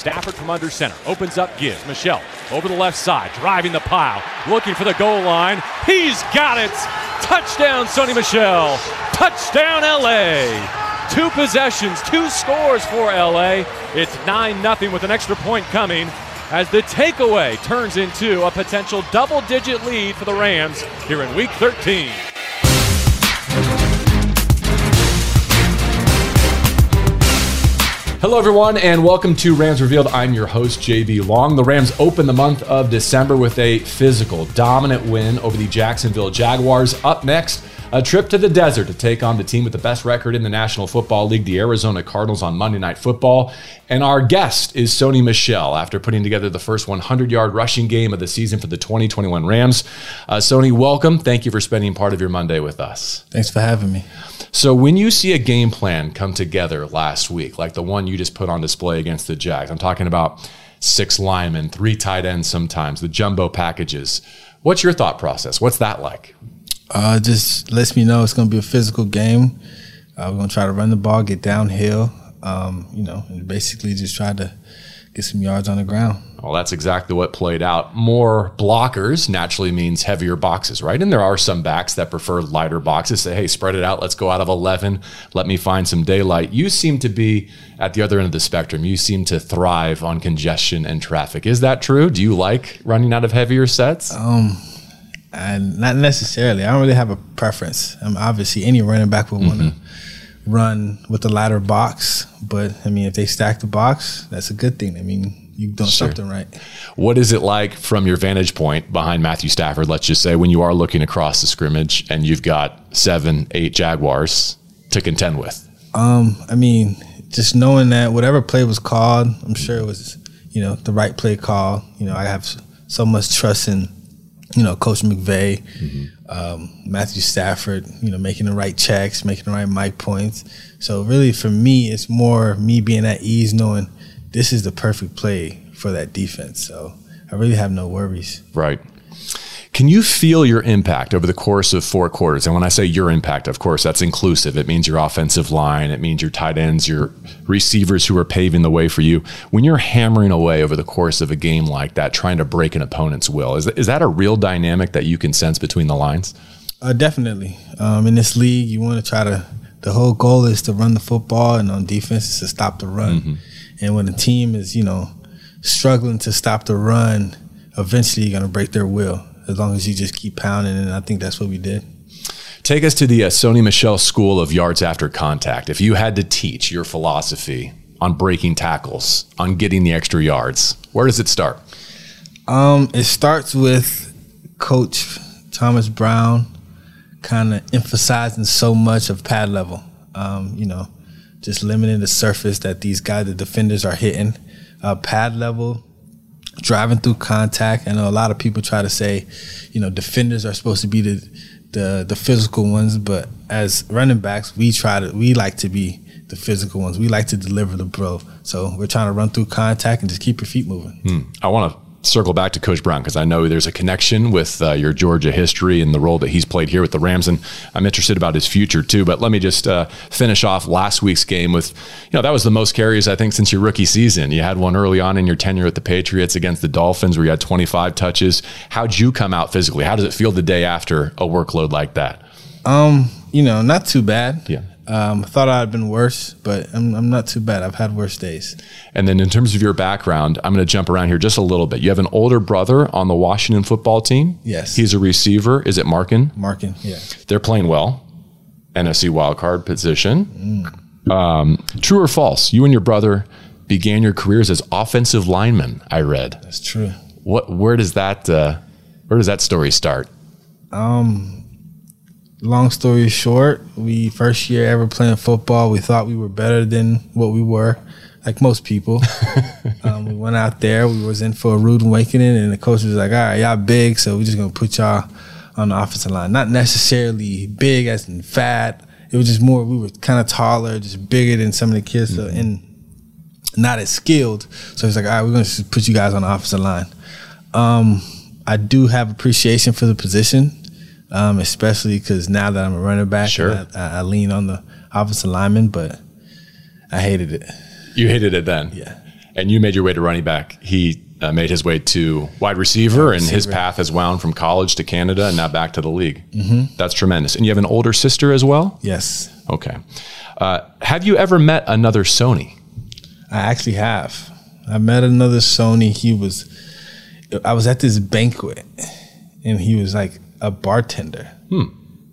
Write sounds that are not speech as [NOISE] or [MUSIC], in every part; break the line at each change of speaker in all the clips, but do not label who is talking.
Stafford from under center opens up, gives Michel over the left side, driving the pile, looking for the goal line. He's got it. Touchdown, Sony Michel. Touchdown, LA. Two possessions, two scores for LA. It's 9 0 with an extra point coming as the takeaway turns into a potential double digit lead for the Rams here in week 13. Hello, everyone, and welcome to Rams Revealed. I'm your host, JB Long. The Rams open the month of December with a physical, dominant win over the Jacksonville Jaguars. Up next, a trip to the desert to take on the team with the best record in the National Football League, the Arizona Cardinals, on Monday Night Football. And our guest is Sony Michel after putting together the first 100 yard rushing game of the season for the 2021 Rams. Uh, Sony, welcome. Thank you for spending part of your Monday with us.
Thanks for having me.
So, when you see a game plan come together last week, like the one you just put on display against the Jags, I'm talking about six linemen, three tight ends sometimes, the jumbo packages. What's your thought process? What's that like?
Uh, just lets me know it's going to be a physical game. Uh, we're going to try to run the ball, get downhill, um, you know, and basically just try to get some yards on the ground.
Well, that's exactly what played out. More blockers naturally means heavier boxes, right? And there are some backs that prefer lighter boxes. Say, hey, spread it out. Let's go out of 11. Let me find some daylight. You seem to be at the other end of the spectrum. You seem to thrive on congestion and traffic. Is that true? Do you like running out of heavier sets?
Um, and not necessarily. I don't really have a preference. I'm obviously any running back would want to mm-hmm. run with the lighter box, but I mean, if they stack the box, that's a good thing. I mean, you've done sure. something right.
What is it like from your vantage point behind Matthew Stafford? Let's just say when you are looking across the scrimmage and you've got seven, eight Jaguars to contend with.
Um, I mean, just knowing that whatever play was called, I'm sure it was, you know, the right play call. You know, I have so much trust in you know, Coach McVay, mm-hmm. um, Matthew Stafford, you know, making the right checks, making the right mic points. So really, for me, it's more me being at ease, knowing this is the perfect play for that defense. So I really have no worries.
Right. Can you feel your impact over the course of four quarters? And when I say your impact, of course, that's inclusive. It means your offensive line, it means your tight ends, your receivers who are paving the way for you. When you're hammering away over the course of a game like that, trying to break an opponent's will, is, is that a real dynamic that you can sense between the lines?
Uh, definitely. Um, in this league, you want to try to, the whole goal is to run the football, and on defense is to stop the run. Mm-hmm. And when a team is, you know, struggling to stop the run, eventually you're going to break their will as long as you just keep pounding. And I think that's what we did.
Take us to the uh, Sony Michel School of Yards After Contact. If you had to teach your philosophy on breaking tackles, on getting the extra yards, where does it start?
Um, it starts with Coach Thomas Brown kind of emphasizing so much of pad level. Um, you know, just limiting the surface that these guys, the defenders, are hitting. Uh, pad level driving through contact. I know a lot of people try to say, you know, defenders are supposed to be the the, the physical ones, but as running backs, we try to we like to be the physical ones. We like to deliver the bro. So we're trying to run through contact and just keep your feet moving.
Hmm. I want to circle back to Coach Brown because I know there's a connection with uh, your Georgia history and the role that he's played here with the Rams, and I'm interested about his future too. But let me just uh, finish off last week's game with, you know, that was the most carries I think since your rookie season. You had one early on in your tenure at the Patriots against the Dolphins where you had 25 touches. How'd you come out physically? How does it feel the day after a workload like that?
Um, you know, not too bad.
Yeah.
Um, I thought I'd been worse, but I'm, I'm not too bad. I've had worse days.
And then, in terms of your background, I'm going to jump around here just a little bit. You have an older brother on the Washington football team.
Yes.
He's a receiver. Is it Marken?
Marken, yeah.
They're playing well. NFC wildcard position. Mm. Um, true or false? You and your brother began your careers as offensive linemen. I read.
That's true.
What? Where does that? Uh, where does that story start?
Um, long story short, we first year ever playing football, we thought we were better than what we were, like most people. [LAUGHS] um, we went out there, we was in for a rude awakening, and the coach was like, "All right, y'all big, so we're just gonna put y'all on the offensive line. Not necessarily big as in fat. It was just more we were kind of taller, just bigger than some of the kids, mm-hmm. so and not as skilled. So it's like, all right, we're gonna put you guys on the offensive line. Um, I do have appreciation for the position um, especially because now that I'm a running back,
sure.
I, I, lean on the offensive lineman, but I hated it.
You hated it then,
yeah.
And you made your way to running back. He uh, made his way to wide receiver, and his path has wound from college to Canada and now back to the league. Mm-hmm. That's tremendous. And you have an older sister as well?
Yes.
Okay. Uh, have you ever met another Sony?
I actually have. I met another Sony. He was, I was at this banquet, and he was like a bartender
Hmm.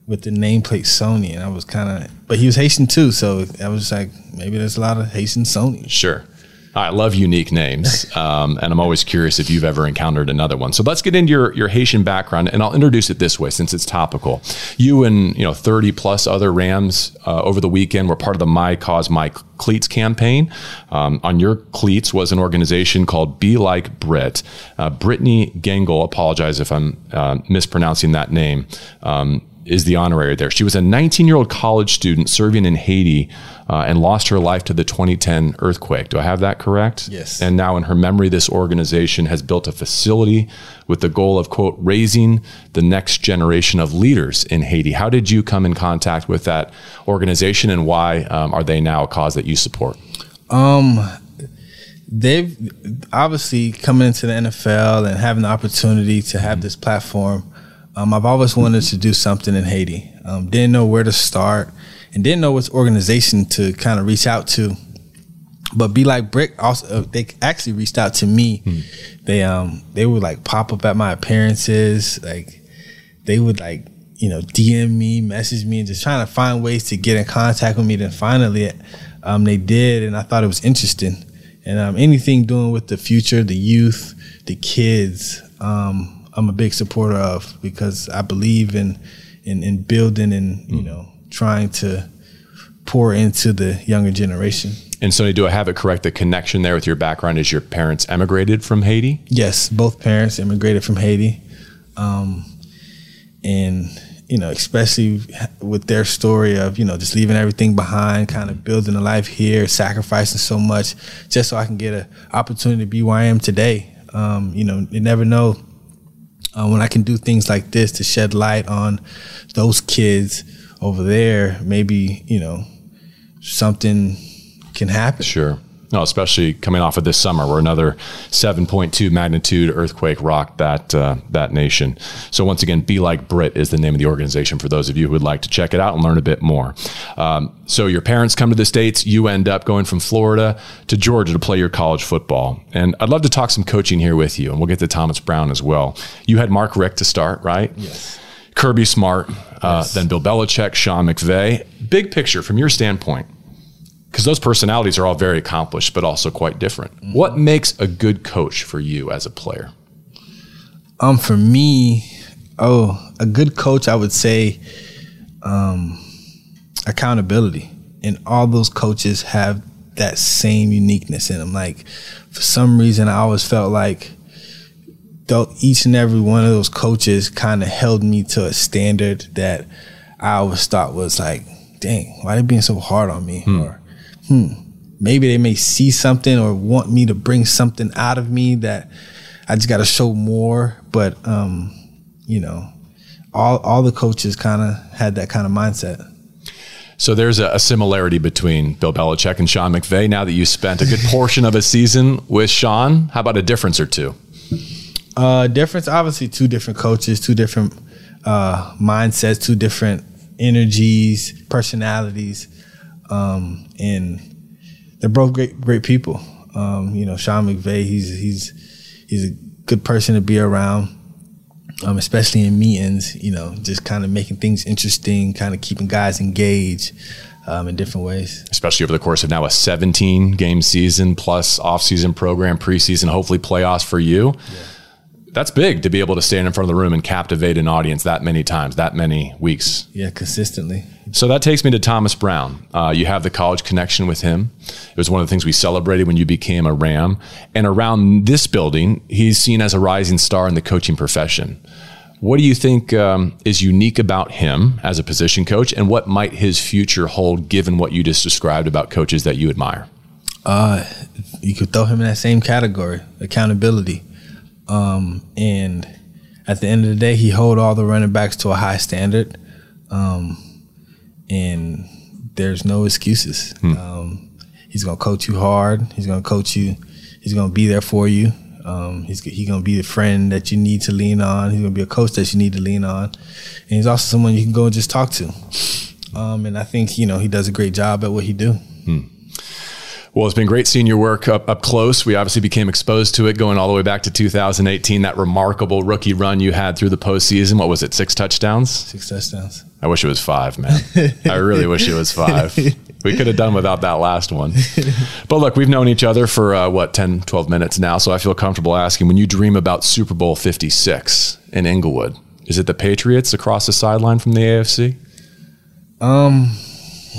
with the nameplate Sony, and I was kind of, but he was Haitian too, so I was like, maybe there's a lot of Haitian Sony.
Sure. I love unique names, um, and I'm always curious if you've ever encountered another one. So let's get into your, your Haitian background, and I'll introduce it this way since it's topical. You and you know 30 plus other Rams uh, over the weekend were part of the My Cause My Cleats campaign. Um, on your cleats was an organization called Be Like Brit. Uh, Brittany Gengel, apologize if I'm uh, mispronouncing that name. Um, is the honorary there. She was a 19 year old college student serving in Haiti uh, and lost her life to the 2010 earthquake. Do I have that correct?
Yes.
And now, in her memory, this organization has built a facility with the goal of, quote, raising the next generation of leaders in Haiti. How did you come in contact with that organization and why um, are they now a cause that you support?
Um, they've obviously coming into the NFL and having the opportunity to have this platform. Um, I've always wanted to do something in Haiti. Um, didn't know where to start and didn't know which organization to kind of reach out to. But Be Like Brit also uh, they actually reached out to me. They um they would like pop up at my appearances, like they would like you know DM me, message me, and just trying to find ways to get in contact with me. Then finally, um, they did, and I thought it was interesting. And um, anything doing with the future, the youth, the kids, um, I'm a big supporter of because I believe in in, in building and you know trying to pour into the younger generation.
And so, do I have it correct? The connection there with your background is your parents emigrated from Haiti?
Yes, both parents immigrated from Haiti, um, and you know, especially with their story of you know just leaving everything behind, kind of building a life here, sacrificing so much just so I can get an opportunity to be where I am today. Um, you know, you never know uh, when I can do things like this to shed light on those kids over there. Maybe you know something can happen.
Sure. No, especially coming off of this summer, where another 7.2 magnitude earthquake rocked that uh, that nation. So once again, Be Like Brit is the name of the organization for those of you who would like to check it out and learn a bit more. Um, so your parents come to the states, you end up going from Florida to Georgia to play your college football, and I'd love to talk some coaching here with you, and we'll get to Thomas Brown as well. You had Mark Richt to start, right?
Yes.
Kirby Smart, uh, then Bill Belichick, Sean McVay. Big picture from your standpoint because those personalities are all very accomplished, but also quite different. What makes a good coach for you as a player?
Um, for me, oh, a good coach, I would say, um, accountability, and all those coaches have that same uniqueness in them. Like, for some reason, I always felt like though each and every one of those coaches kind of held me to a standard that I always thought was like, dang, why they being so hard on me? Or, hmm, maybe they may see something or want me to bring something out of me that I just got to show more. But, um, you know, all, all the coaches kind of had that kind of mindset.
So there's a, a similarity between Bill Belichick and Sean McVay. Now that you spent a good portion of a season with Sean, how about a difference or two?
Uh, difference, obviously, two different coaches, two different uh, mindsets, two different energies, personalities, um, and they're both great, great people. Um, you know, Sean McVay, he's he's he's a good person to be around, um, especially in meetings. You know, just kind of making things interesting, kind of keeping guys engaged um, in different ways.
Especially over the course of now a 17 game season plus off-season program, preseason, hopefully playoffs for you. That's big to be able to stand in front of the room and captivate an audience that many times, that many weeks.
Yeah, consistently.
So that takes me to Thomas Brown. Uh, you have the college connection with him. It was one of the things we celebrated when you became a Ram. And around this building, he's seen as a rising star in the coaching profession. What do you think um, is unique about him as a position coach, and what might his future hold given what you just described about coaches that you admire?
Uh, you could throw him in that same category, accountability. Um, and at the end of the day, he hold all the running backs to a high standard. Um, and there's no excuses. Um, he's gonna coach you hard. He's gonna coach you he's gonna be there for you. Um, he's he's gonna be the friend that you need to lean on. He's gonna be a coach that you need to lean on, and he's also someone you can go and just talk to. Um, and I think you know he does a great job at what he do. Hmm.
Well, it's been great seeing your work up, up close. We obviously became exposed to it going all the way back to 2018, that remarkable rookie run you had through the postseason. What was it, six touchdowns?
Six touchdowns.
I wish it was five, man. I really wish it was five. [LAUGHS] We could have done without that last one. But look, we've known each other for uh, what, 10, 12 minutes now. So I feel comfortable asking when you dream about Super Bowl 56 in Inglewood, is it the Patriots across the sideline from the AFC?
Um,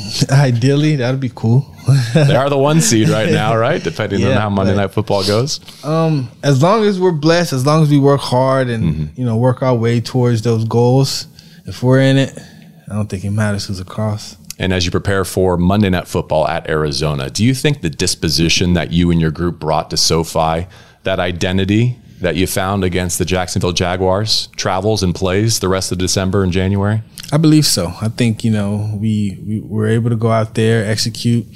[LAUGHS] ideally, that'd be cool.
they are the one seed right [LAUGHS] now, right? Depending yeah, on how Monday Night Football goes.
Um, as long as we're blessed, as long as we work hard and mm-hmm. you know work our way towards those goals, if we're in it, I don't think it matters who's across.
And as you prepare for Monday Night Football at Arizona, do you think the disposition that you and your group brought to SoFi, that identity that you found against the Jacksonville Jaguars, travels and plays the rest of December and January?
I believe so. I think you know we we were able to go out there, execute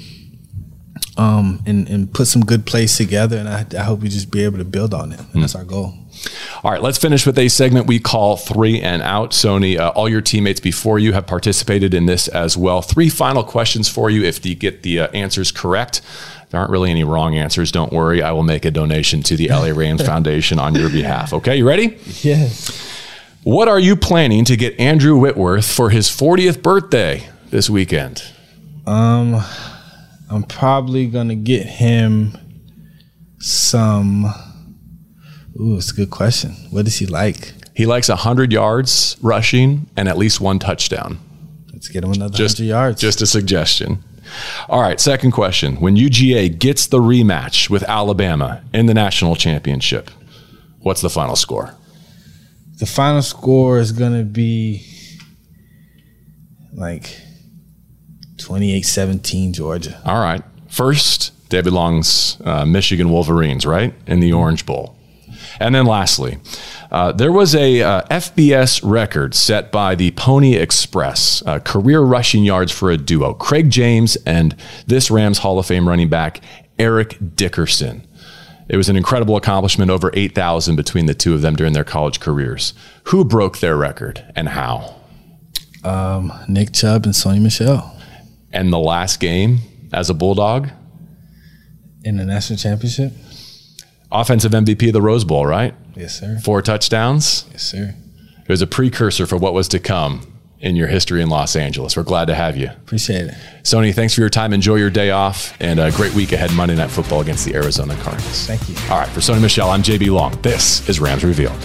um, and, and put some good plays together. And I, I hope we just be able to build on it. And mm. that's our goal.
All right, let's finish with a segment we call Three and Out. Sony, uh, all your teammates before you have participated in this as well. Three final questions for you. If you get the uh, answers correct, there aren't really any wrong answers. Don't worry. I will make a donation to the LA Rams [LAUGHS] Foundation on your behalf. Okay, you ready?
Yes.
What are you planning to get Andrew Whitworth for his 40th birthday this weekend?
Um, I'm probably gonna get him some. Ooh, it's a good question. What does he like?
He likes 100 yards rushing and at least one touchdown.
Let's get him another just, 100 yards.
Just a suggestion. All right, second question. When UGA gets the rematch with Alabama in the national championship, what's the final score?
The final score is going to be like 28-17 Georgia.
All right. First, David Long's uh, Michigan Wolverines, right? In the Orange Bowl. And then lastly, uh, there was a uh, FBS record set by the Pony Express, uh, career rushing yards for a duo, Craig James and this Rams Hall of Fame running back, Eric Dickerson. It was an incredible accomplishment, over 8,000 between the two of them during their college careers. Who broke their record and how?
Um, Nick Chubb and Sony Michel.
and the last game as a Bulldog
in the national championship.
Offensive MVP of the Rose Bowl, right?
Yes, sir.
Four touchdowns.
Yes, sir.
It was a precursor for what was to come in your history in Los Angeles. We're glad to have you.
Appreciate it.
Sony, thanks for your time. Enjoy your day off and a great week ahead Monday Night Football against the Arizona Cardinals.
Thank you.
All right, for Sony Michel, I'm JB Long. This is Rams Revealed.